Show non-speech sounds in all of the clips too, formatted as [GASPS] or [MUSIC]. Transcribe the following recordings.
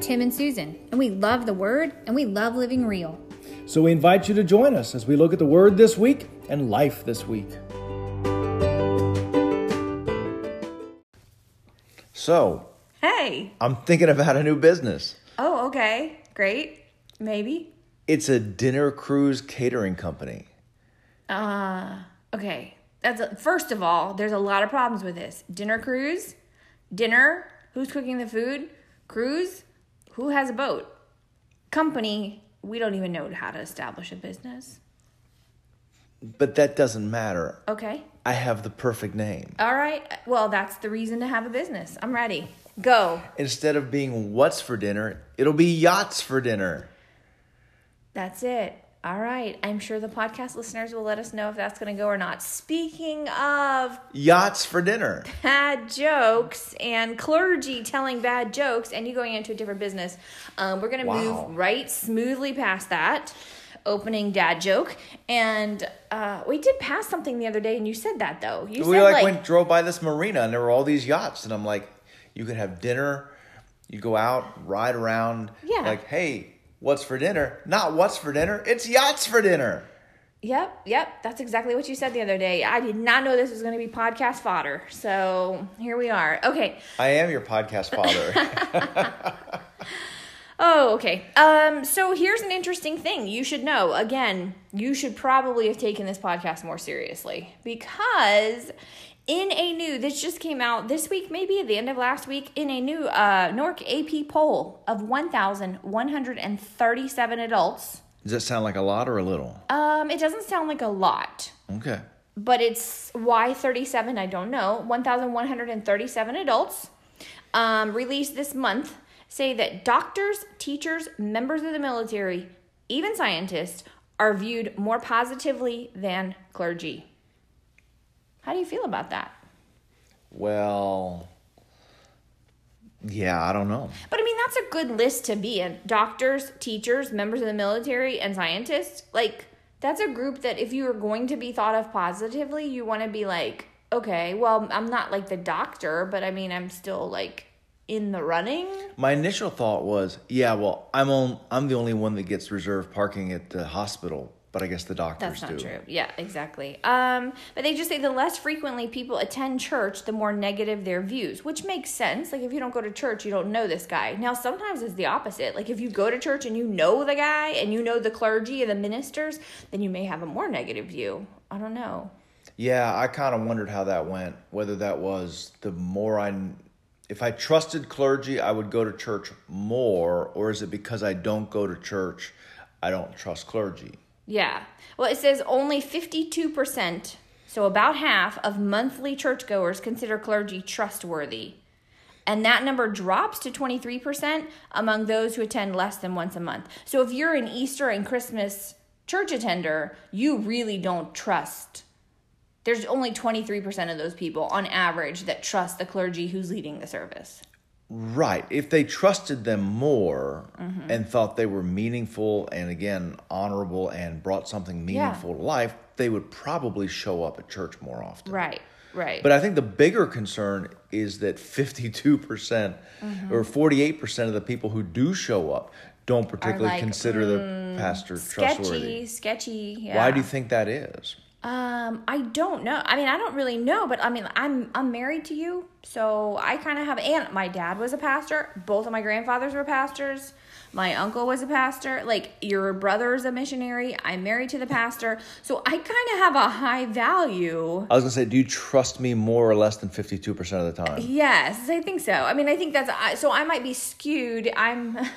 Tim and Susan, and we love the Word and we love living real. So we invite you to join us as we look at the Word this week and life this week. So, Hey. I'm thinking about a new business. Oh, okay. Great. Maybe. It's a dinner cruise catering company. Uh, okay. That's a, first of all, there's a lot of problems with this. Dinner cruise, dinner, who's cooking the food? Cruise, who has a boat? Company, we don't even know how to establish a business. But that doesn't matter. Okay. I have the perfect name. All right. Well, that's the reason to have a business. I'm ready. Go. Instead of being what's for dinner, it'll be yachts for dinner. That's it. All right. I'm sure the podcast listeners will let us know if that's going to go or not. Speaking of Yachts for dinner. bad jokes and clergy telling bad jokes and you going into a different business, um, we're going to Wow. move right smoothly past that opening dad joke. And uh, we did pass something the other day, and you said that though. You we said like, like, went drove by this marina and there were all these yachts and I'm like, you could have dinner, you go out, ride around. Yeah. Like, hey, what's for dinner? Not what's for dinner, it's yachts for dinner. Yep, yep. That's exactly what you said the other day. I did not know this was going to be podcast fodder. So here we are. Okay. I am your podcast father. [LAUGHS] [LAUGHS] Oh, okay. Um, so here's an interesting thing you should know. Again, you should probably have taken this podcast more seriously because in a new this just came out this week, maybe at the end of last week, in a new uh, NORC AP poll of 1,137 adults. Does that sound like a lot or a little? Um, it doesn't sound like a lot, Okay. but it's why 37 i don't know 1137 adults um, released this month say that doctors teachers members of the military even scientists are viewed more positively than clergy how do you feel about that? Well, yeah, I don't know. but i mean that's a good list to be in. Doctors teachers members of the military and scientists. Like that's a group that if you are going to be thought of positively you want to be like okay well i'm not like the doctor but i mean i'm still like in the running. My initial thought was, yeah, well, I'm on, I'm the only one that gets reserved parking at the hospital, but I guess the doctors that's not do. true yeah exactly um but they just say the less frequently people attend church the more negative their views which makes sense like if you don't go to church you don't know this guy now sometimes it's the opposite like if you go to church and you know the guy and you know the clergy and the ministers then you may have a more negative view i don't know Yeah, I kind of wondered how that went. Whether that was the more I, if I trusted clergy, I would go to church more, or is it because I don't go to church, I don't trust clergy? Yeah. Well, it says only 52%, so about half of monthly churchgoers consider clergy trustworthy. And that number drops to 23% among those who attend less than once a month. So if you're an Easter and Christmas church attender, you really don't trust. There's only 23% of those people on average that trust the clergy who's leading the service. Right. If they trusted them more Mm-hmm. and thought they were meaningful and again honorable and brought something meaningful to life, they would probably show up at church more often. Right, right. But I think the bigger concern is that 52% Mm-hmm. or 48% of the people who do show up don't particularly like, mm, consider the pastor sketchy, trustworthy. sketchy. Yeah. Why do you think that is? Um, I don't know. I mean, I don't really know, but I mean, I'm I'm married to you, so I kind of have. And my dad was a pastor. Both of my grandfathers were pastors. My uncle was a pastor. Like your brother's a missionary. I'm married to the pastor, so I kind of have a high value. I was going to say, do you trust me more or less than 52% of the time? Yes, I think so. I mean, I think that's I- so. I might be skewed. I'm. [LAUGHS]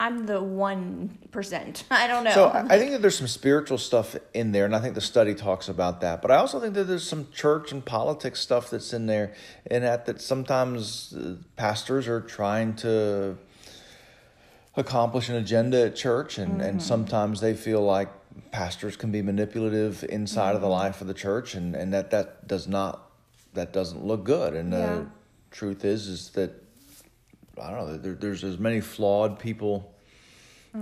I'm the one percent. [LAUGHS] I don't know. So I think that there's some spiritual stuff in there, and I think the study talks about that. But I also think that there's some church and politics stuff that's in there, and that that sometimes uh, pastors are trying to accomplish an agenda at church, and and sometimes they feel like pastors can be manipulative inside of the life of the church, and and that that does not that doesn't look good. And Yeah. the truth is is that I don't know. There, there's as many flawed people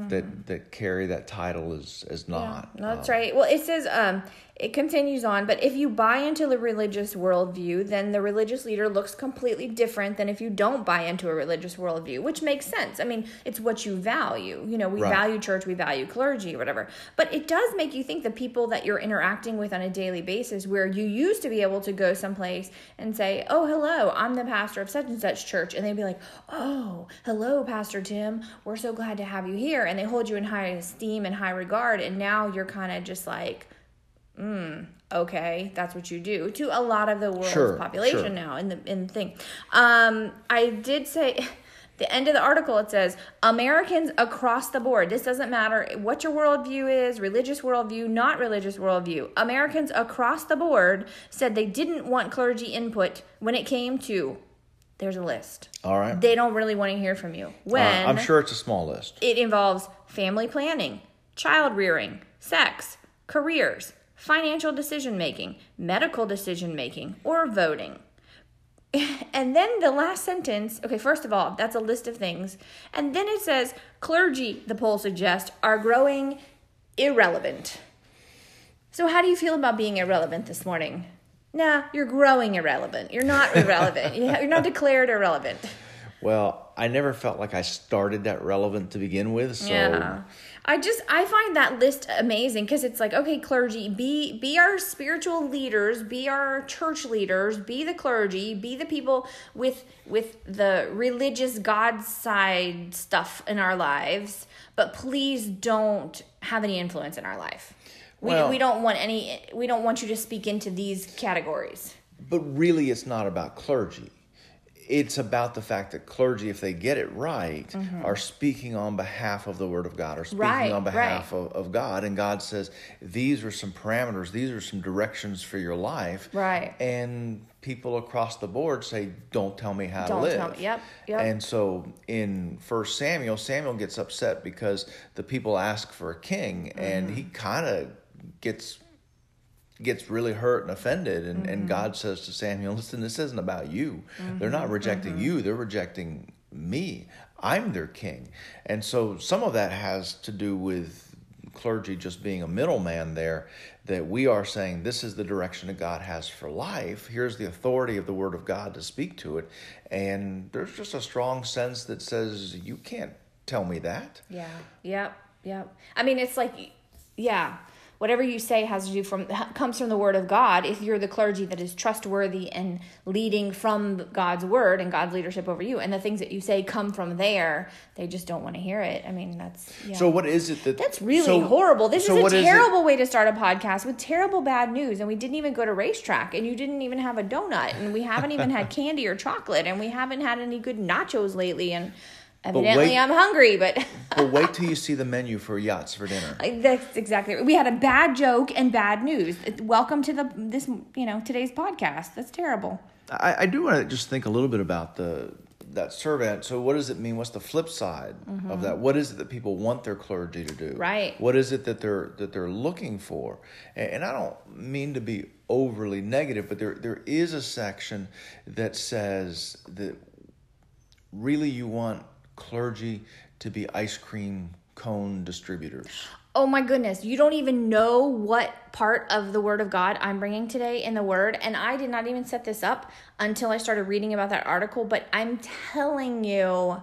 that that carry that title as as not. No, that's Um, right. Well, it says um, it continues on, but if you buy into the religious worldview, then the religious leader looks completely different than if you don't buy into a religious worldview, which makes sense. I mean, it's what you value. You know, we Right. value church, we value clergy, whatever. But it does make you think the people that you're interacting with on a daily basis, where you used to be able to go someplace and say, Oh, hello, I'm the pastor of such and such church. And they'd be like, Oh, hello, Pastor Tim. We're so glad to have you here. And they hold you in high esteem and high regard. And now you're kind of just like, okay that's what you do to a lot of the world's Sure, population sure. now in the in the thing um i did say [LAUGHS] the end of the article it says americans across the board this doesn't matter what your worldview is religious worldview not religious worldview americans across the board said they didn't want clergy input when it came to there's a list All right. they don't really want to hear from you when Uh, I'm sure it's a small list. it involves family planning, child rearing, sex, careers, financial decision making, medical decision making, or voting. [LAUGHS] And then the last sentence, okay, first of all, that's a list of things. And then it says clergy, the poll suggests, are growing irrelevant. So, how do you feel about being irrelevant this morning? Nah, you're growing irrelevant. You're not irrelevant. [LAUGHS] You're not declared irrelevant. Well, I never felt like I started that relevant to begin with. So Yeah. I just I find that list amazing because it's like okay clergy be be our spiritual leaders be our church leaders be the clergy be the people with with the religious God side stuff in our lives but please don't have any influence in our life we, Well- we don't want any we don't want you to speak into these categories But really, it's not about clergy. It's about the fact that clergy, if they get it right, are speaking on behalf of the Word of God, or speaking Mm-hmm. Right, on behalf right. of, of God. And God says, these are some parameters, these are some directions for your life. Right. And people across the board say, don't tell me how Don't to live. yep, yep. And so in First Samuel, Samuel gets upset because the people ask for a king, and Mm-hmm. he kind of gets gets really hurt and offended and, Mm-hmm. and god says to samuel listen this isn't about you they're not Mm-hmm. rejecting you they're rejecting me i'm their king and so some of that has to do with clergy just being a middleman there that we are saying this is the direction that god has for life here's the authority of the word of god to speak to it and there's just a strong sense that says you can't tell me that Yeah. Yep. Yep. I mean, it's like, yeah, whatever you say has to do from comes from the Word of God. If you're the clergy that is trustworthy and leading from God's Word and God's leadership over you, and the things that you say come from there, they just don't want to hear it. I mean, that's yeah. so what is it that That's really so- horrible. This so is a terrible way to start a podcast with terrible bad news. And we didn't even go to racetrack, and you didn't even have a donut, and we haven't even had [LAUGHS] candy or chocolate, and we haven't had any good nachos lately. And evidently, wait- I'm hungry, but. [LAUGHS] but wait till you see the menu for yachts for dinner That's exactly. right. We had a bad joke and bad news. Welcome to the this you know today's podcast. That's terrible. I, I do want to just think a little bit about the that survey. So, what does it mean? What's the flip side of that? What is it that people want their clergy to do? Mm-hmm. Right. What is it that they're that they're looking for? And, and I don't mean to be overly negative, but there there is a section that says that really you want clergy to be ice cream cone distributors. Oh my goodness, you don't even know what part of the Word of God I'm bringing today in the Word, and I did not even set this up until I started reading about that article. But I'm telling you,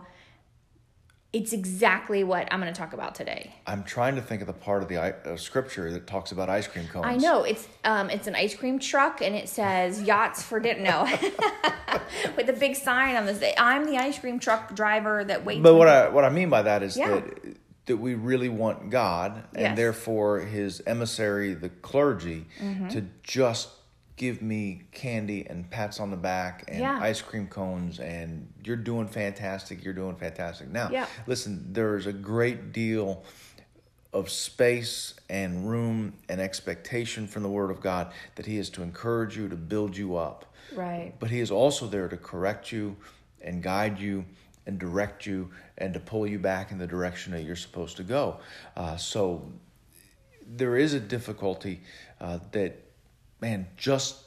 it's exactly what I'm going to talk about today. I'm trying to think of the part of the uh, scripture that talks about ice cream cones. I know it's um it's an ice cream truck and it says yachts for dinner. No, [LAUGHS] with a big sign on this. I'm the ice cream truck driver that waits. But what I what I mean by that is Yeah. that that we really want God and Yes. therefore His emissary, the clergy, Mm-hmm. to just give me candy and pats on the back and Yeah. ice cream cones and you're doing fantastic. You're doing fantastic. Now, Yeah. listen, there's a great deal of space and room and expectation from the Word of God that He is to encourage you, to build you up. Right. But He is also there to correct you and guide you and direct you and to pull you back in the direction that you're supposed to go. Uh, so there is a difficulty uh, that, man, just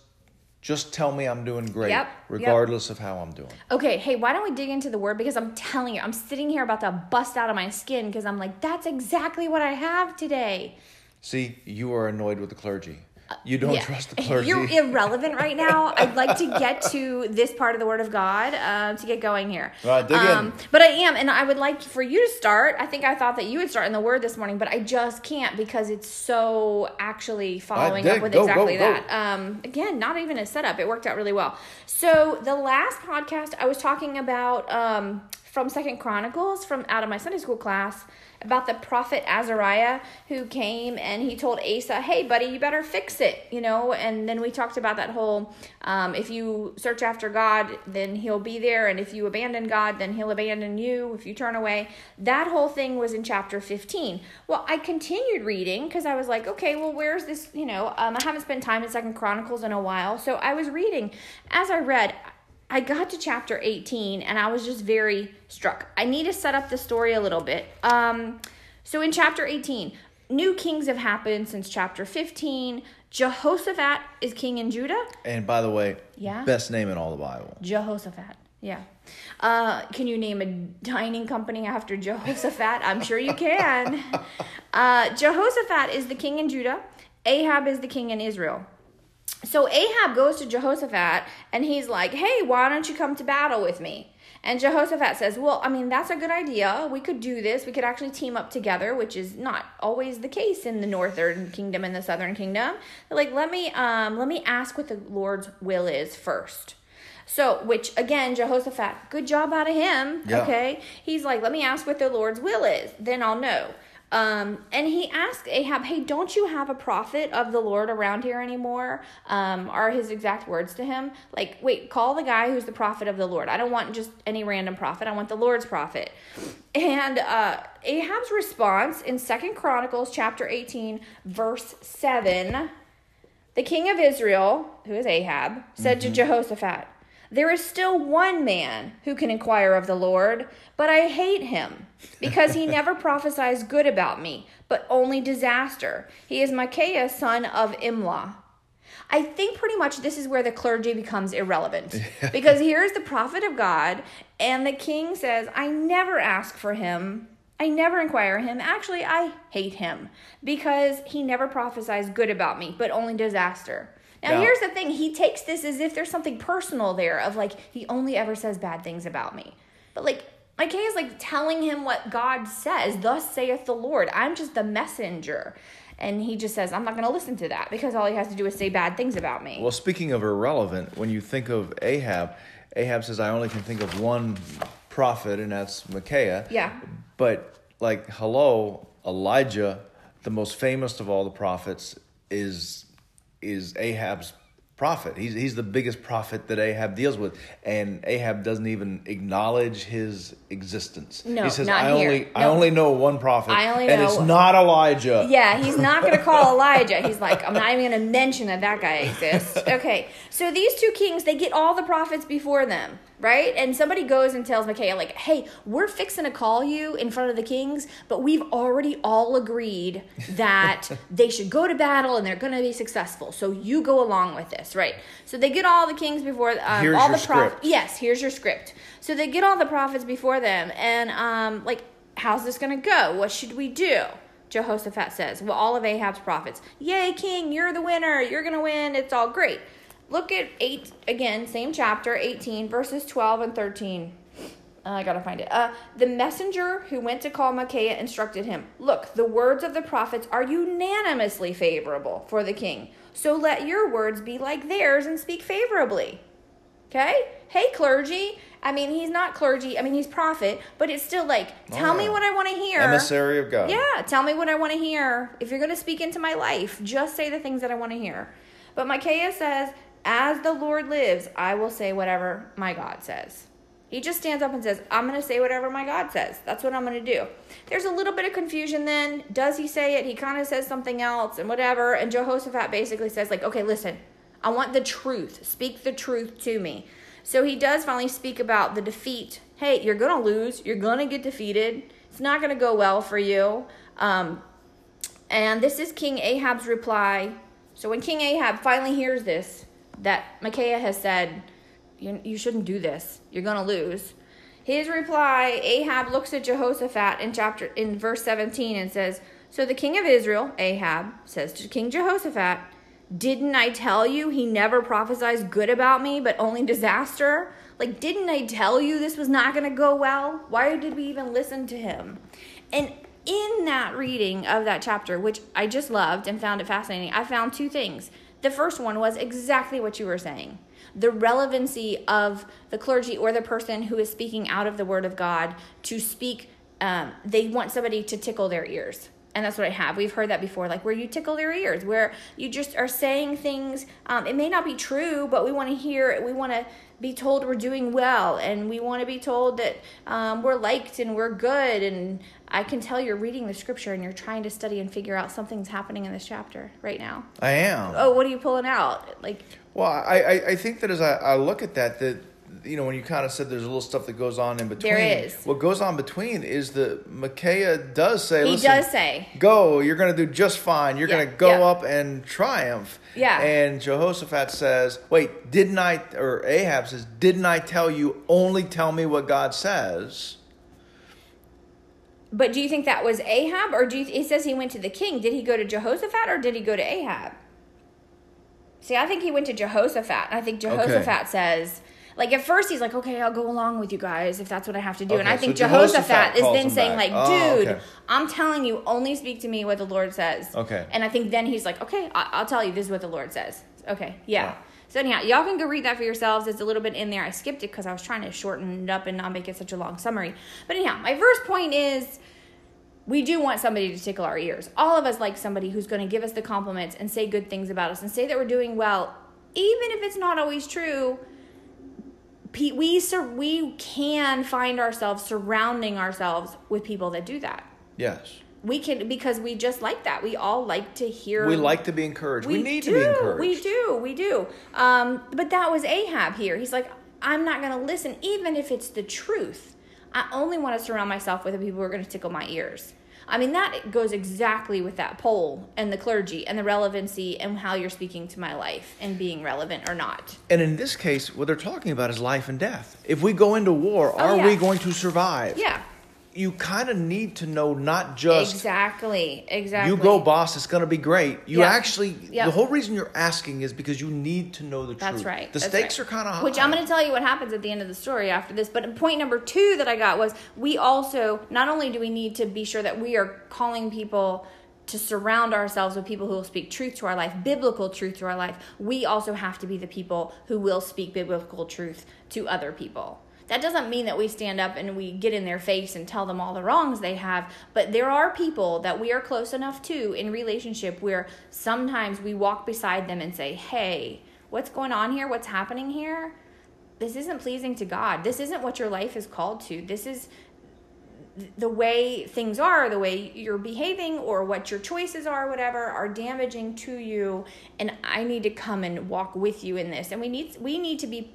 just tell me I'm doing great, Yep, yep. regardless of how I'm doing. Okay, hey, why don't we dig into the word? Because I'm telling you, I'm sitting here about to bust out of my skin because I'm like, that's exactly what I have today. See, you are annoyed with the clergy. You don't Yeah. trust the [LAUGHS] clergy. You're irrelevant right now. I'd like to [LAUGHS] get to this part of the Word of God uh, to get going here. Um, Right, dig in. But I am, and I would like for you to start. I think I thought that you would start in the Word this morning, but I just can't because it's so actually following up with Go, go, exactly go. that. Um, again, not even a setup. It worked out really well. So the last podcast, I was talking about um, from Second Chronicles, from out of my Sunday school class, about the prophet Azariah who came and he told Asa, "Hey, buddy, you better fix it," you know. And then we talked about that whole: um, if you search after God, then He'll be there, and if you abandon God, then He'll abandon you. If you turn away, that whole thing was in chapter fifteen. Well, I continued reading because I was like, okay, well, where's this? You know, um, I haven't spent time in Second Chronicles in a while, so I was reading. As I read, I got to chapter 18 and I was just very struck. I need to set up the story a little bit. Um, so in chapter 18, new kings have happened since chapter 15. Jehoshaphat is king in Judah. and by the way, Yeah? best name in all the Bible. Jehoshaphat. Yeah. Uh, can you name a dining company after Jehoshaphat? I'm sure you can. [LAUGHS] Uh, Jehoshaphat is the king in Judah. Ahab is the king in Israel. So Ahab goes to Jehoshaphat and he's like, hey, why don't you come to battle with me? And Jehoshaphat says, well, I mean, that's a good idea. We could do this. We could actually team up together, which is not always the case in the northern kingdom and the southern kingdom. They're like, let me um, let me ask what the Lord's will is first. So, which again, Jehoshaphat, good job out of him. Yeah. Okay. He's like, let me ask what the Lord's will is, then I'll know. Um, and he asked Ahab, hey, don't you have a prophet of the Lord around here anymore? Um, are his exact words to him. Like, wait, call the guy who's the prophet of the Lord. I don't want just any random prophet. I want the Lord's prophet. And uh, Ahab's response in Second Chronicles chapter 18, verse 7, the king of Israel, who is Ahab, said to Jehoshaphat, There is still one man who can inquire of the Lord, but I hate him, because he [LAUGHS] never prophesies good about me, but only disaster. He is Micaiah, son of Imlah. I think pretty much this is where the clergy becomes irrelevant. [LAUGHS] because here's the prophet of God, and the king says, I never ask for him. I never inquire him. Actually, I hate him because he never prophesies good about me, but only disaster. Now, here's the thing he takes this as if there's something personal there of like, he only ever says bad things about me. But like, Micaiah is like telling him what God says, thus saith the Lord. I'm just the messenger. And he just says, I'm not going to listen to that because all he has to do is say bad things about me. Well, speaking of irrelevant, when you think of Ahab, Ahab says, I only can think of one prophet, and that's Micaiah. Yeah. But, like, hello, Elijah, the most famous of all the prophets, is is Ahab's prophet. He's he's the biggest prophet that Ahab deals with, and Ahab doesn't even acknowledge his existence. No, he says, not "I here. only I only know one prophet, I only and know- it's not Elijah." Yeah, he's not going [LAUGHS] to call Elijah. He's like, I'm not even going to mention that that guy exists. [LAUGHS] Okay, so these two kings, they get all the prophets before them, right? And somebody goes and tells Micaiah, like, hey, we're fixing to call you in front of the kings, but we've already all agreed that [LAUGHS] they should go to battle and they're going to be successful. So you go along with this, right? So they get all the kings before um, Here's all your the prophets. Yes, here's your script. So they get all the prophets before them, and um, like, how's this to go? What should we do? Jehoshaphat says, Well, all of Ahab's prophets, Yay, king, you're the winner. You're to win. It's all great. Look at 8, again, same chapter, 18, verses 12 and 13. Uh, I gotta find it. Uh, the messenger who went to call Micaiah instructed him Look, the words of the prophets are unanimously favorable for the king. So let your words be like theirs and speak favorably. Okay? Hey, clergy. I mean, he's not clergy. I mean, he's prophet, but it's still like, tell me yeah. what I want to hear. Emissary of God. Yeah, tell me what I want to hear. If you're going to speak into my life, just say the things that I want to hear. But Micaiah says, As the Lord lives, I will say whatever my God says. He just stands up and says, I'm going to say whatever my God says. That's what I'm going to do. There's a little bit of confusion then. Does he say it? He kind of says something else and whatever. And Jehoshaphat basically says, like, okay, listen, I want the truth. Speak the truth to me. So he does finally speak about the defeat. Hey, you're going to lose. You're going to get defeated. It's not going to go well for you. Um, and this is King Ahab's reply. So when King Ahab finally hears this, that Micaiah has said, you, you shouldn't do this. You're going to lose. His reply, Ahab looks at Jehoshaphat in chapter in verse 17 and says, So the king of Israel, Ahab, says to King Jehoshaphat, Didn't I tell you he never prophesies good about me, but only disaster? Like, didn't I tell you this was not going to go well? Why did we even listen to him? And in that reading of that chapter, which I just loved and found it fascinating, I found two things. The first one was exactly what you were saying the relevancy of the clergy or the person who is speaking out of the word of God to speak. Um, they want somebody to tickle their ears and that's what I have. We've heard that before, like where you tickle their ears, where you just are saying things. Um, it may not be true, but we want to hear. We want to be told we're doing well, and we want to be told that um, we're liked and we're good. And I can tell you're reading the scripture and you're trying to study and figure out something's happening in this chapter right now. I am. Oh, what are you pulling out? Like, well, I, I, I think that as I, I look at that, that you know, when you kind of said there's a little stuff that goes on in between. There is. What goes on between is that Micaiah does say, he does say, go, you're going to do just fine. You're Yeah, going to go yeah. up and triumph. Yeah. And Jehoshaphat says, wait, didn't I, or Ahab says, didn't I tell you, only tell me what God says? but do you think that was Ahab, or do you, it says he went to the king? Did he go to Jehoshaphat, or did he go to Ahab? See, I think he went to Jehoshaphat. I think Jehoshaphat says, like, at first he's like, okay, I'll go along with you guys if that's what I have to do. and I think so Jehoshaphat, Jehoshaphat is then saying, back. like, Oh, dude, okay. I'm telling you, only speak to me what the Lord says. Okay. And I think then he's like, okay, I- I'll tell you, this is what the Lord says. Okay, yeah. Yeah. So anyhow, y'all can go read that for yourselves. It's a little bit in there. I skipped it because I was trying to shorten it up and not make it such a long summary. But anyhow, my first point is we do want somebody to tickle our ears. All of us like somebody who's going to give us the compliments and say good things about us and say that we're doing well, even if it's not always true. We sur- we can find ourselves surrounding ourselves with people that do that. Yes. We can because we just like that. We all like to hear. We like to be encouraged. We, need do. to be encouraged. We do. We do. Um, but that was Ahab here. He's like, I'm not going to listen, even if it's the truth. I only want to surround myself with the people who are going to tickle my ears. I mean, that goes exactly with that poll and the clergy and the relevancy and how you're speaking to my life and being relevant or not. And in this case, what they're talking about is life and death. If we go into war, oh, are Oh, yeah. we going to survive? Yeah, You kind of need to know not just exactly. Exactly. you go, boss, it's going to be great. You Yeah. actually, Yeah. the whole reason you're asking is because you need to know the truth. That's truth. right. The That's stakes right. are kind of high. Which I'm going to tell you what happens at the end of the story after this. But point number two that I got was we also, not only do we need to be sure that we are calling people to surround ourselves with people who will speak truth to our life, biblical truth to our life, we also have to be the people who will speak biblical truth to other people. That doesn't mean that we stand up and we get in their face and tell them all the wrongs they have, but there are people that we are close enough to in relationship where sometimes we walk beside them and say, "Hey, what's going on here? What's happening here? This isn't pleasing to God. This isn't what your life is called to. This is the way things are, the way you're behaving, or what your choices are, whatever, are damaging to you. And I need to come and walk with you in this. And we need we need to be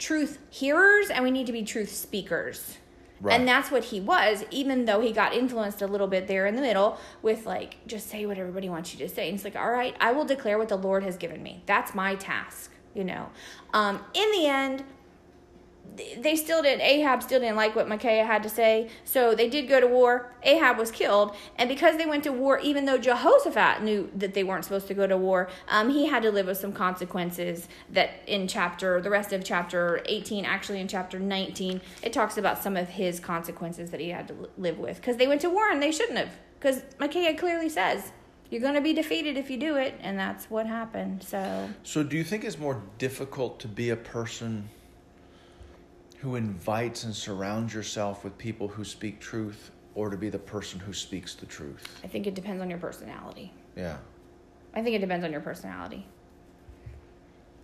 truth hearers and we need to be truth speakers. Right. And that's what he was, even though he got influenced a little bit there in the middle with like, just say what everybody wants you to say. And it's like, all right, I will declare what the Lord has given me. That's my task, you know. Um, in the end, they still didn't ahab still didn't like what micaiah had to say. So they did go to war. Ahab was killed. And because they went to war even though jehoshaphat knew that they weren't supposed to go to war um, he had to live with some consequences that in chapter the rest of chapter 18 actually in chapter 19 it talks about some of his consequences that he had to live with. Because they went to war and they shouldn't have. Because micaiah clearly says you're going to be defeated if you do it. And that's what happened. So So, do you think it's more difficult to be a person who invites and surrounds yourself with people who speak truth, or to be the person who speaks the truth? i think it depends on your personality Yeah. I think it depends on your personality.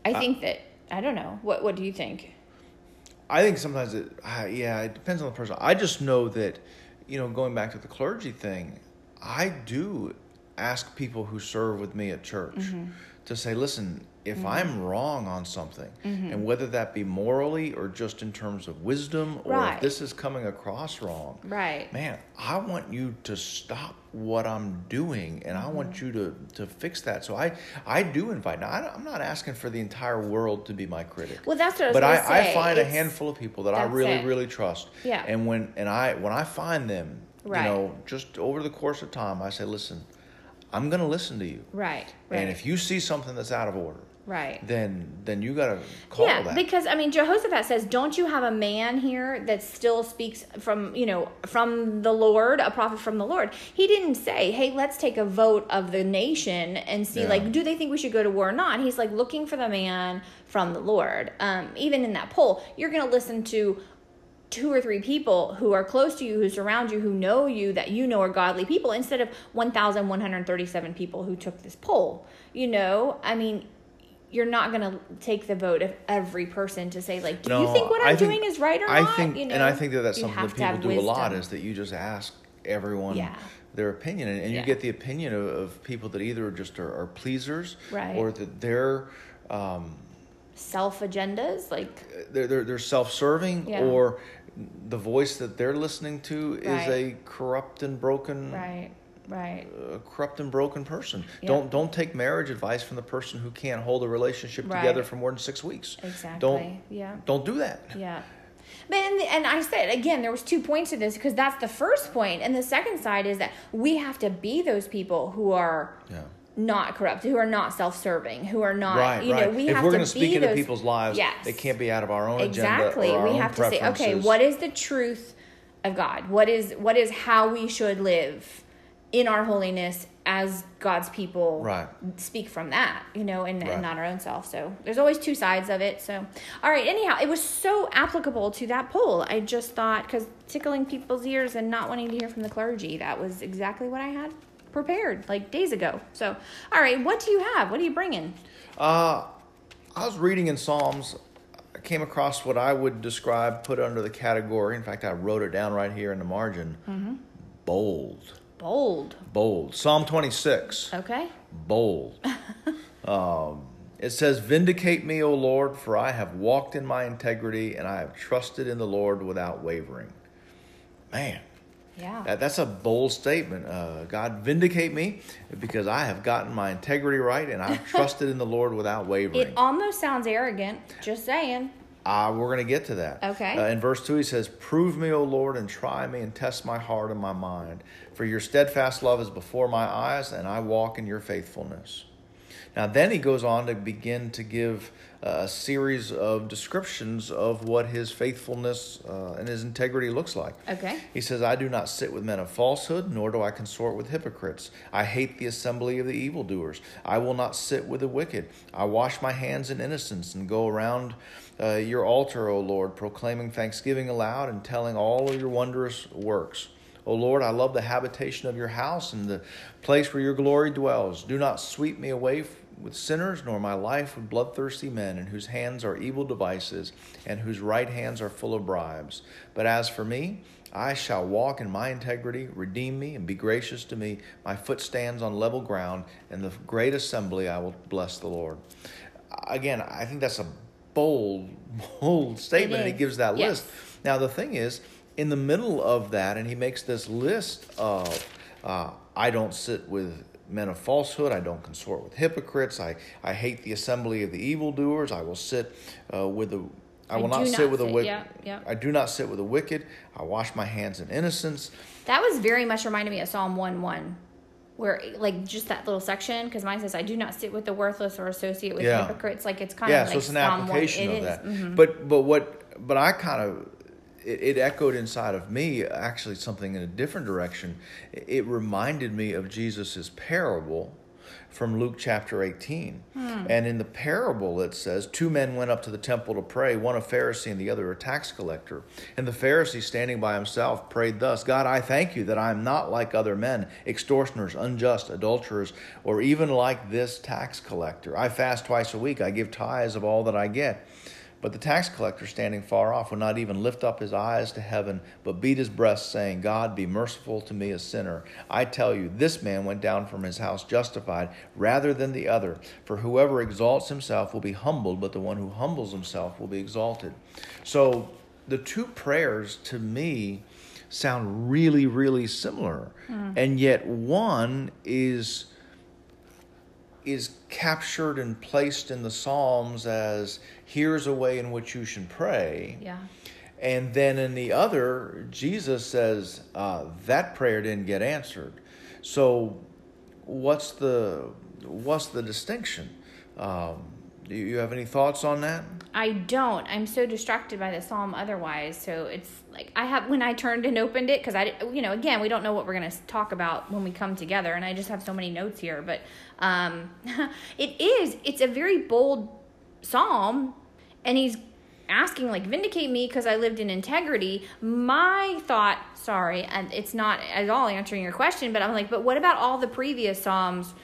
I think that I don't know. What what do you think? I think sometimes it, uh, yeah, it depends on the person. I just know that, you know, going back to the clergy thing, I do ask people who serve with me at church Mm-hmm. To say, listen, if I'm wrong on something, Mm-hmm. and whether that be morally or just in terms of wisdom, or Right. if this is coming across wrong, Right. man, I want you to stop what I'm doing, and I Mm-hmm. want you to to fix that. So I I do invite. Now I, I'm not asking for the entire world to be my critic. Well, that's what I was but I, gonna I say. find a handful of people that I really it. really trust. Yeah. And when and I when I find them, Right. you know, just over the course of time, I say, listen. I'm going to listen to you. Right. Right. And if you see something that's out of order, right. then then you got to call yeah, that. because I mean, Jehoshaphat says, "Don't you have a man here that still speaks from you know from the Lord, a prophet from the Lord?" He didn't say, "Hey, let's take a vote of the nation and see Yeah. like, do they think we should go to war or not?" He's like looking for the man from the Lord. Um, even in that poll, you're going to listen to two or three people who are close to you, who surround you, who know you, that you know are godly people, instead of 1,137 people who took this poll. You know, I mean, you're not going to take the vote of every person to say, like, do you think what I I'm think- doing is right or I not? think, you know, and I think that that's something that people do a lot is that you just ask everyone Yeah. their opinion, and, and you get the opinion of, of people that either just are, are pleasers, Right. or that they're um, self agendas, like, uh, they're they're, they're self-serving, Yeah. or the voice that they're listening to is a corrupt and broken. right, right. A corrupt and broken person. Yeah. Don't don't take marriage advice from the person who can't hold a relationship Right. together for more than six weeks. Exactly. Don't yeah. don't do that. Yeah. But and, and I said again, there was two points to this because that's the first point, and the second side is that we have to be those people who are Yeah. Not corrupt, who are not self-serving, who are not, right, you right. know, we if have we're to gonna speak be into people's lives, yes, it can't be out of our own exactly. agenda. Or our we own have to say, okay, what is the truth of God? What is what is how we should live in our holiness as God's people? Right. Speak from that, you know, and, Right. and not our own self. So there's always two sides of it. So, all right. Anyhow, it was so applicable to that poll. I just thought because tickling people's ears and not wanting to hear from the clergy, that was exactly what I had prepared like days ago. So, all right, what do you have? What are you bringing? Uh, I was reading in Psalms. I came across what I would describe, put under the category. In fact, I wrote it down right here in the margin. Mm-hmm. Bold, Bold. bold. Psalm twenty-six. Okay. Bold. [LAUGHS] um, it says, "Vindicate me, O Lord, for I have walked in my integrity, and I have trusted in the Lord without wavering." Man, Yeah. That, that's a bold statement. Uh, God, vindicate me because I have gotten my integrity right and I've [LAUGHS] trusted in the Lord without wavering. It almost sounds arrogant. Just saying. Ah, we're going to get to that. Okay. Uh, in verse 2, he says, Prove me, O Lord, and try me, and test my heart and my mind. For your steadfast love is before my eyes, and I walk in your faithfulness. Now, then he goes on to begin to give uh, a series of descriptions of what his faithfulness uh, and his integrity looks like. Okay. He says, I do not sit with men of falsehood, nor do I consort with hypocrites. I hate the assembly of the evildoers. I will not sit with the wicked. I wash my hands in innocence and go around uh, your altar, O Lord, proclaiming thanksgiving aloud and telling all of your wondrous works. O Lord, I love the habitation of your house and the place where your glory dwells. Do not sweep me away with sinners, nor my life with bloodthirsty men, in whose hands are evil devices, and whose right hands are full of bribes. But as for me, I shall walk in my integrity, redeem me, and be gracious to me. My foot stands on level ground, and the great assembly I will bless the Lord. Again, I think that's a bold, [LAUGHS] bold statement, and he gives that Yes. list. Now, the thing is, in the middle of that, and he makes this list of uh, I don't sit with men of falsehood, I don't consort with hypocrites, I, I hate the assembly of the evildoers, I will sit uh, with the I I will do not sit not with the sit- wicked. yeah, yeah. I do not sit with the wicked. I wash my hands in innocence. That was very much reminded me of Psalm 1 1, where, like, just that little section, because mine says, I do not sit with the worthless or associate with Yeah. hypocrites. Like, it's kind yeah, of so like it's an Psalm application It of is. that. Mhm. But but what but I kind of it, it echoed inside of me actually something in a different direction. It, reminded me of Jesus's parable from Luke chapter 18. Hmm. And in the parable it says two men went up to the temple to pray, one a Pharisee and the other a tax collector. And the Pharisee standing by himself prayed thus, God, I thank you that I am not like other men, extortioners, unjust, adulterers, or even like this tax collector. I fast twice a week, I give tithes of all that I get. But the tax collector, standing far off, would not even lift up his eyes to heaven, but beat his breast, saying, God, be merciful to me, a sinner. I tell you, this man went down from his house justified rather than the other. For whoever exalts himself will be humbled, but the one who humbles himself will be exalted. So the two prayers to me sound really, really similar. Hmm. And yet one is is captured and placed in the Psalms as here's a way in which you should pray. Yeah. And then in the other, Jesus says uh, that prayer didn't get answered. So, what's the what's the distinction? Um, do you have any thoughts on that? I don't. I'm so distracted by the psalm otherwise. So it's like I have when I turned and opened it because I, you know, again we don't know what we're gonna talk about when we come together, and I just have so many notes here. But um, [LAUGHS] it is. It's a very bold psalm, and he's asking like vindicate me because I lived in integrity. My thought, sorry, and it's not at all answering your question, but I'm like, but what about all the previous psalms?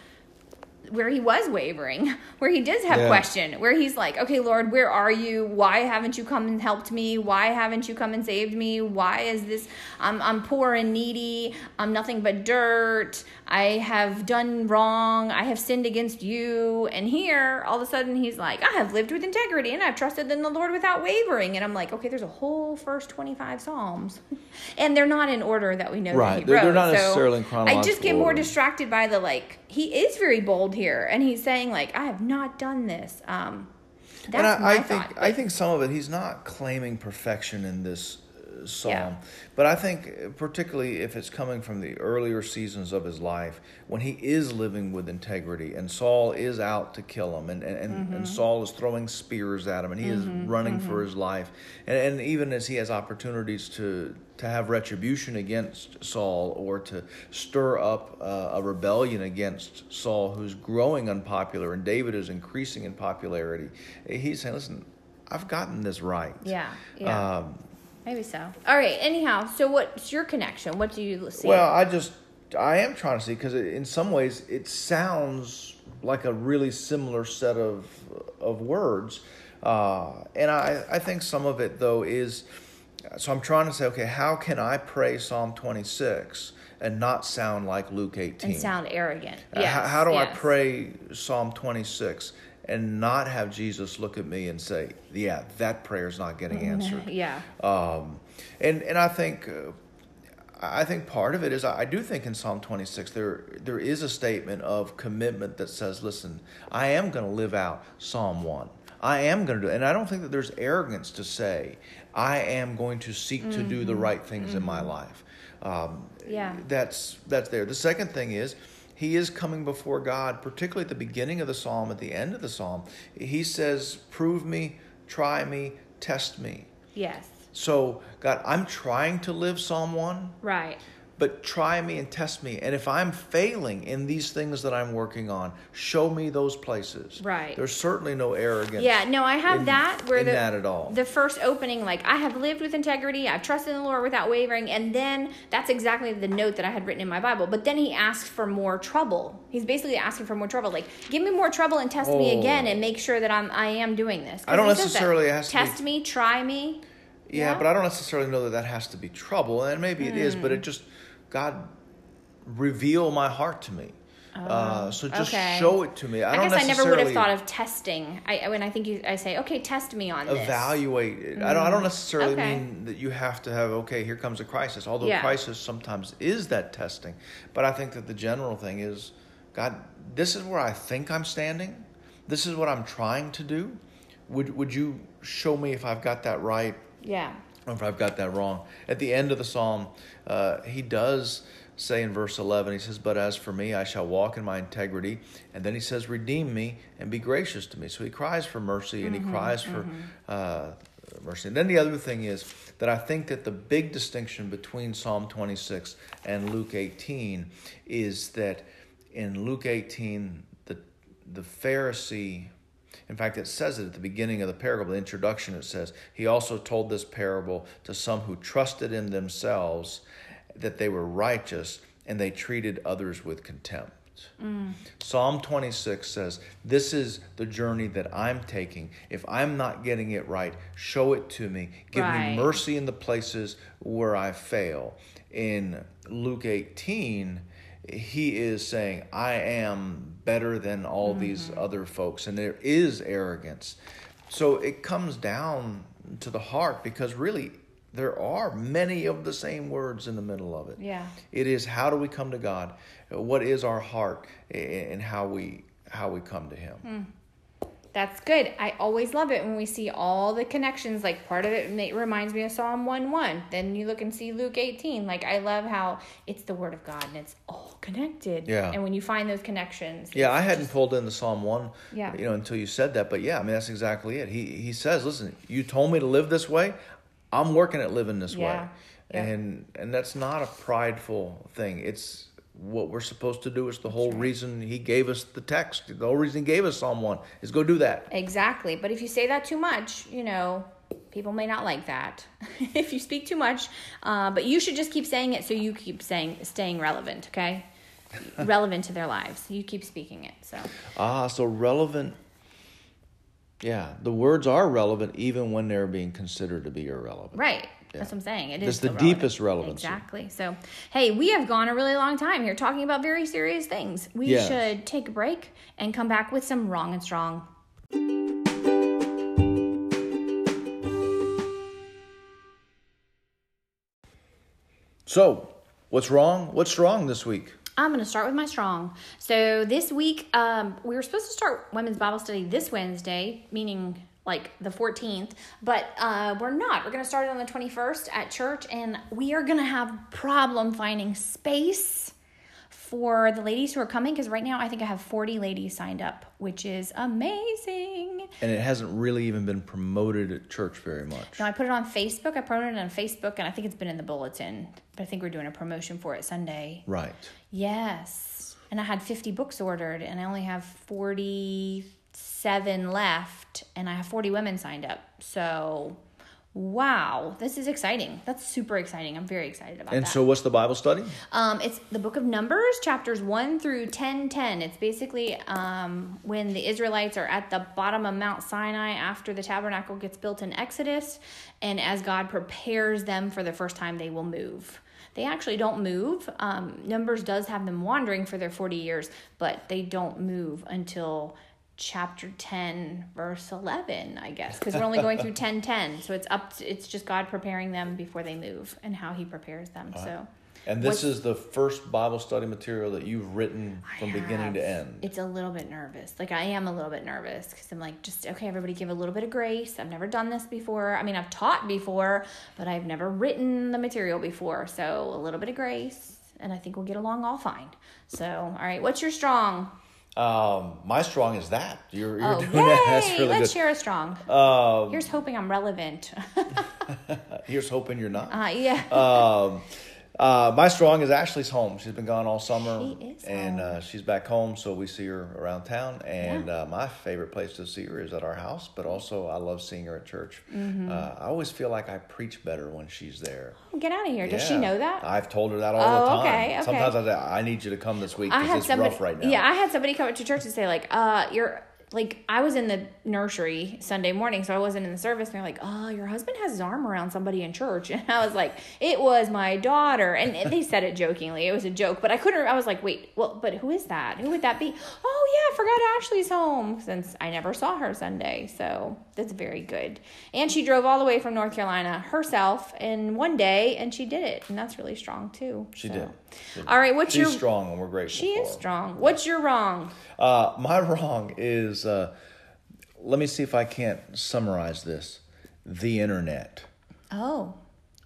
Where he was wavering, [LAUGHS] where he does have Yeah. question, where he's like, "Okay, Lord, where are you? Why haven't you come and helped me? Why haven't you come and saved me? Why is this? I'm I'm poor and needy. I'm nothing but dirt. I have done wrong. I have sinned against you." And here, all of a sudden, he's like, "I have lived with integrity and I've trusted in the Lord without wavering." And I'm like, "Okay, there's a whole first 25 psalms, [LAUGHS] and they're not in order that we know that Right. he They're- they're wrote." not So necessarily in I just chronological get more order. distracted by the like he is very bold here and he's saying like i have not done this. Um that's and I, my I thought. Think but- I think some of it he's not claiming perfection in this psalm, Yeah. but I think particularly if it's coming from the earlier seasons of his life when he is living with integrity and Saul is out to kill him and and, and, Mm-hmm. and Saul is throwing spears at him and he is running for his life. And and even as he has opportunities to to have retribution against Saul or to stir up uh, a rebellion against Saul who's growing unpopular and David is increasing in popularity he's saying listen I've gotten this right. Yeah yeah. Um, maybe so. All right anyhow so what's your connection? What do you see? Well, I just I am trying to see because in some ways it sounds like a really similar set of of words, uh, and I I think some of it though is so I'm trying to say okay how can I pray Psalm 26 and not sound like Luke 18? and sound arrogant. Uh, how, how do I pray Psalm 26 and not have Jesus look at me and say, yeah, that prayer's not getting answered? yeah Um, and and I think uh, I think part of it is I do think in Psalm 26 there there is a statement of commitment that says, listen, I am going to live out Psalm 1. I am going to do it. And I don't think that there's arrogance to say, I am going to seek to do the right things in my life. Um, Yeah. That's that's there. The second thing is he is coming before God, particularly at the beginning of the psalm, at the end of the psalm. He says, "Prove me, try me, test me." yes So, God, I'm trying to live Psalm 1, right but try me and test me. And if I'm failing in these things that I'm working on, show me those places. Right. There's certainly no arrogance. yeah no i have in- that where the that at all. the first opening like i have lived with integrity i've trusted in the lord without wavering and then that's exactly the note that i had written in my bible but then he asks for more trouble he's basically asking for more trouble like give me more trouble and test me Oh. again and make sure that i'm i am doing this. I don't he says that. necessarily to test me try me yeah, yeah. but I don't necessarily know that that has to be trouble. And maybe it is, but Hmm. it just, God, reveal my heart to me. uh, so just Oh, okay. show it to me. I, i, guess i never would have thought of testing i when i think you i say okay test me on this evaluate it. I don't. I don't necessarily Okay. mean that you have to have. Okay, here comes a crisis. Although Yeah. crisis sometimes is that testing, but I think that the general thing is, God, this is where I think I'm standing. This is what I'm trying to do. Would Would you show me if I've got that right yeah if I've got that wrong. At the end of the psalm, uh, he does say in verse 11, he says, But as for me, I shall walk in my integrity. And then he says, Redeem me and be gracious to me. So he cries for mercy and he cries for uh, mercy. And then the other thing is that I think that the big distinction between Psalm 26 and Luke 18 is that in Luke 18, the, the Pharisee in fact, it says it at the beginning of the parable, the introduction, it says, He also told this parable to some who trusted in themselves that they were righteous and they treated others with contempt. Mm. Psalm 26 says, This is the journey that I'm taking. If I'm not getting it right, show it to me. Give Right. me mercy in the places where I fail. In Luke 18, he is saying, I am better than all these mm-hmm. other folks. And there is arrogance. So it comes down to the heart because really there are many of the same words in the middle of it. Yeah. It is how do we come to God? What is our heart and how we how we come to him. Hmm. That's good. I always love it when we see all the connections. Like part of it reminds me of Psalm 1 1. Then you look and see Luke 18. Like I love how it's the Word of God and it's all connected. Yeah. And when you find those connections. Yeah, I hadn't just- pulled in the Psalm one, Yeah. you know, until you said that. But yeah, I mean that's exactly it. He he says, "Listen, you told me to live this way. I'm working at living this Yeah. way," Yeah. and and that's not a prideful thing. It's what we're supposed to do. It's the whole reason He gave us the text. The whole reason He gave us Psalm one is go do that. Exactly. But if you say that too much, you know, people may not like that [LAUGHS] if you speak too much. Uh, but you should just keep saying it so you keep saying staying relevant, okay? [LAUGHS] relevant to their lives. You keep speaking it. So Ah, so relevant. Yeah, the words are relevant even when they're being considered to be irrelevant. Right. That's what I'm saying. It is the relevant. deepest relevance. Exactly. So, hey, we have gone a really long time here talking about very serious things. We Yes. should take a break and come back with some wrong and strong. So, what's wrong? What's wrong this week? I'm going to start with my strong. So this week, um, we were supposed to start women's Bible study this Wednesday, meaning like the 14th, but uh, we're not. We're going to start it on the 21st at church, and we are going to have problem finding space for the ladies who are coming because right now I think I have 40 ladies signed up, which is amazing. And it hasn't really even been promoted at church very much. No, I put it on Facebook. I promoted it on Facebook, and I think it's been in the bulletin. But I think we're doing a promotion for it Sunday. Right. Yes. And I had 50 books ordered and I only have 47 left and I have 40 women signed up. So, wow, this is exciting. That's super exciting. I'm very excited about And that. And so, what's the Bible study? Um, it's the book of Numbers, chapters 1 through 10 10. It's basically um, when the Israelites are at the bottom of Mount Sinai after the tabernacle gets built in Exodus, and as God prepares them for the first time, they will move. They actually don't move. Um, Numbers does have them wandering for their 40 years, but they don't move until chapter 10 verse 11 i guess because we're only going through [LAUGHS] 10 10 so it's up to, it's just god preparing them before they move and how he prepares them so And this is the first Bible study material that you've written from I beginning to end. It's a little bit nervous. Like I am a little bit nervous because I'm like, just okay, everybody give a little bit of grace. I've never done this before. I mean, I've taught before, but I've never written the material before. So a little bit of grace, and I think we'll get along all fine. So, all right, what's your strong? Um, my strong is that you're, you're oh, doing [LAUGHS] yay! that. That's really Let's good. share a strong. Um, Here's hoping I'm relevant. [LAUGHS] here's hoping you're not. uh, yeah. Um, uh, my strong is Ashley's home. She's been gone all summer, She is and uh, she's back home. So we see her around town. And Yeah. uh, my favorite place to see her is at our house. But also, I love seeing her at church. Mm-hmm. Uh, I always feel like I preach better when she's there. Get out of here. Does she know that? I've told her that all Oh, the time. okay, okay. Sometimes I say, I need you to come this week because it's somebody, rough right now. Yeah, I had somebody come to church and say like, uh, you're like, I was in the nursery Sunday morning, so I wasn't in the service. And they're like, oh, your husband has his arm around somebody in church, [LAUGHS] and I was like, it was my daughter, and they said it jokingly. It was a joke, but I couldn't. I was like, wait, well, but who is that? Who would that be? Oh yeah, I forgot Ashley's home since I never saw her Sunday, so that's very good. And she drove all the way from North Carolina herself in one day, and she did it, and that's really strong too. She so. did. All right, what's She's your strong, and we're grateful. she is strong. What's your wrong? Uh, my [LAUGHS] wrong is, uh, let me see if I can't summarize this. The internet. Oh,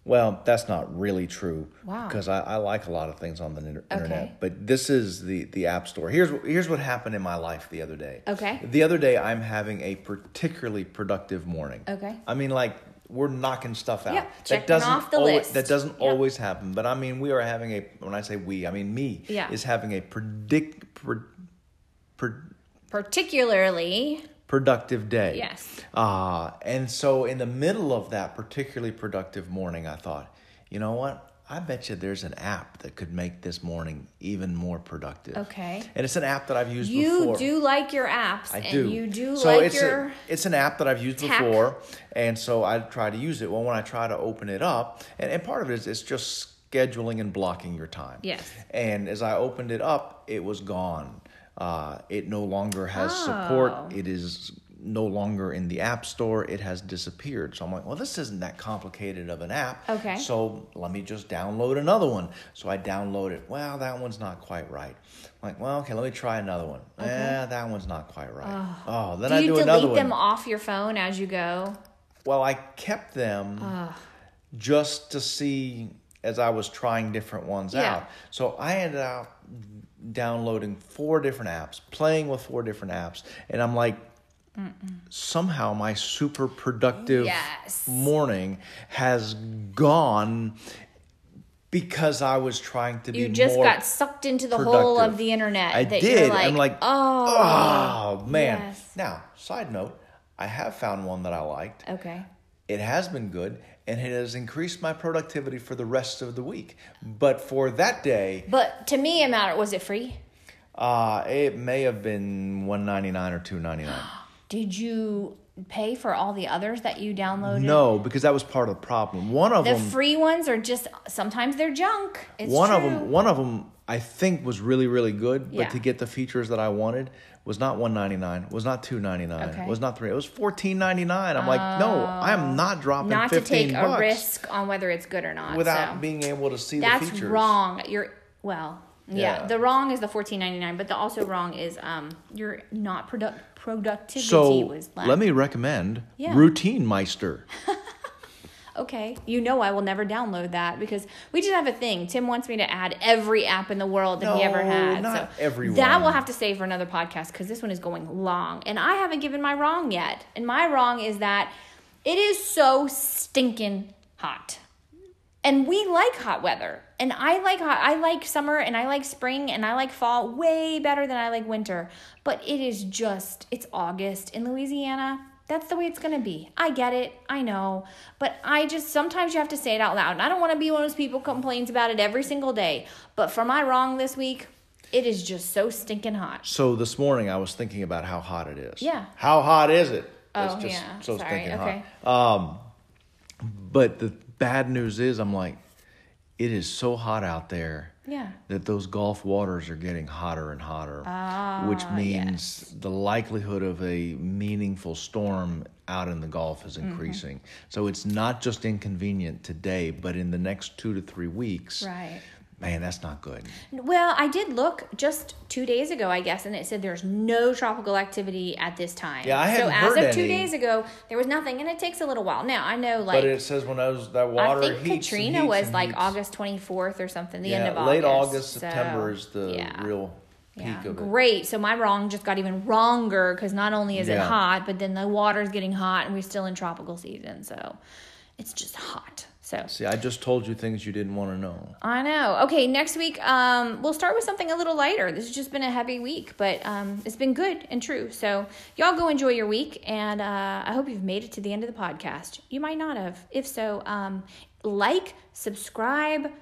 Well, that's not really true. Wow. Because I, I like a lot of things on the inter- internet, but this is the the app store. Here's here's what happened in my life the other day. Okay. The other day, I'm having a particularly productive morning. Okay. I mean, like we're knocking stuff out. Yeah, that doesn't off the alwa- list. That doesn't Yep. always happen, but I mean, we are having a. When I say we, I mean me. Yeah. Is having a predict. Pre, pre, particularly. productive day. Yes. Uh, and so in the middle of that particularly productive morning, I thought, you know what? I bet you there's an app that could make this morning even more productive. Okay. And it's an app that I've used before. You before. do like your apps, I and do. you do so like it's your. A, it's an app that I've used tech. before, and so I try to use it. Well, when I try to open it up, and, and part of it is it's just scheduling and blocking your time. Yes. And as I opened it up, it was gone. Uh, it no longer has Oh. support. It is no longer in the app store. It has disappeared. So I'm like, well, this isn't that complicated of an app. Okay. So let me just download another one. So I download it. Well, that one's not quite right. I'm like, well, okay, let me try another one. Eh, that one's not quite right. Oh, then I Do I you do another delete them off your phone as you go? Well, I kept them just to see as I was trying different ones Yeah. out. So I ended up downloading four different apps, playing with four different apps, and I'm like, somehow my super productive Yes. morning has gone because I was trying to You be You just got sucked into the hole of the internet. I that did. You're like, I'm like, oh, oh man. yes. Now, side note, I have found one that I liked. okay. It has been good and it has increased my productivity for the rest of the week. But for that day, But to me, it mattered. Was it free? uh, it may have been one ninety nine or two ninety nine. [GASPS] [GASPS] Did you pay for all the others that you downloaded? No, because that was part of the problem. One of The them, free ones are just sometimes they're junk. It's one of them, one of them, I think was really really good. But Yeah. to get the features that I wanted was not one ninety nine. Was not two ninety nine. Okay. Was not three. It was fourteen ninety nine. I'm like, no, I am oh. not dropping not to take bucks a risk on whether it's good or not. without so. being able to see the That's features. wrong. You're well, yeah, Yeah. The wrong is the fourteen ninety nine, but the also wrong is um you're not product productivity So was less. let me recommend Yeah. Routine Meister. [LAUGHS] Okay, you know I will never download that because we just have a thing. Tim wants me to add every app in the world that he ever No, had. not so every That we'll have to save for another podcast because this one is going long, and I haven't given my wrong yet. And my wrong is that it is so stinking hot, and we like hot weather. And I like hot. I like summer, and I like spring, and I like fall way better than I like winter. But it is just it's August in Louisiana. That's the way it's gonna be. I get it. I know. But I just sometimes you have to say it out loud. And I don't want to be one of those people who complains about it every single day. But for my wrong this week, it is just so stinking hot. So this morning I was thinking about how hot it is. Yeah. How hot is it? Oh, yeah. so Sorry. stinking Okay. hot. Um, but the bad news is I'm like, it is so hot out there. Yeah. That those Gulf waters are getting hotter and hotter, which Ah, means the likelihood of a meaningful storm out in the Gulf is Mm-hmm. increasing. So it's not just inconvenient today, but in the next two to three weeks, Right. Man, that's not good. Well, I did look just two days ago, I guess, and it said there's no tropical activity at this time. Yeah, I so hadn't as heard of two any. days ago, there was nothing, and it takes a little while. Now I know, like But it says when those that water. I think heats and Katrina heats was and like heats. August 24th or something, the end of August. late August, So, September is the yeah. real peak Yeah, of it. great. So my wrong just got even wronger because not only is it Yeah. hot, but then the water's getting hot, and we're still in tropical season, so it's just hot. So See, I just told you things you didn't want to know. I know. Okay, next week um, we'll start with something a little lighter. This has just been a heavy week, but um, it's been good and true. So y'all go enjoy your week, and uh, I hope you've made it to the end of the podcast. You might not have. If so, um, like, subscribe,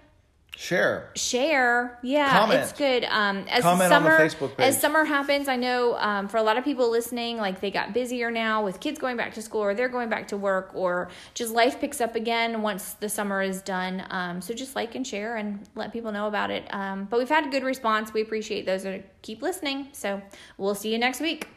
Share. share. Yeah, Comment. it's good. Um, as Comment summer as summer happens, I know um, for a lot of people listening, like they got busier now with kids going back to school, or they're going back to work, or just life picks up again once the summer is done. Um, so just like and share and let people know about it. Um, but we've had a good response. We appreciate those that keep listening. So we'll see you next week.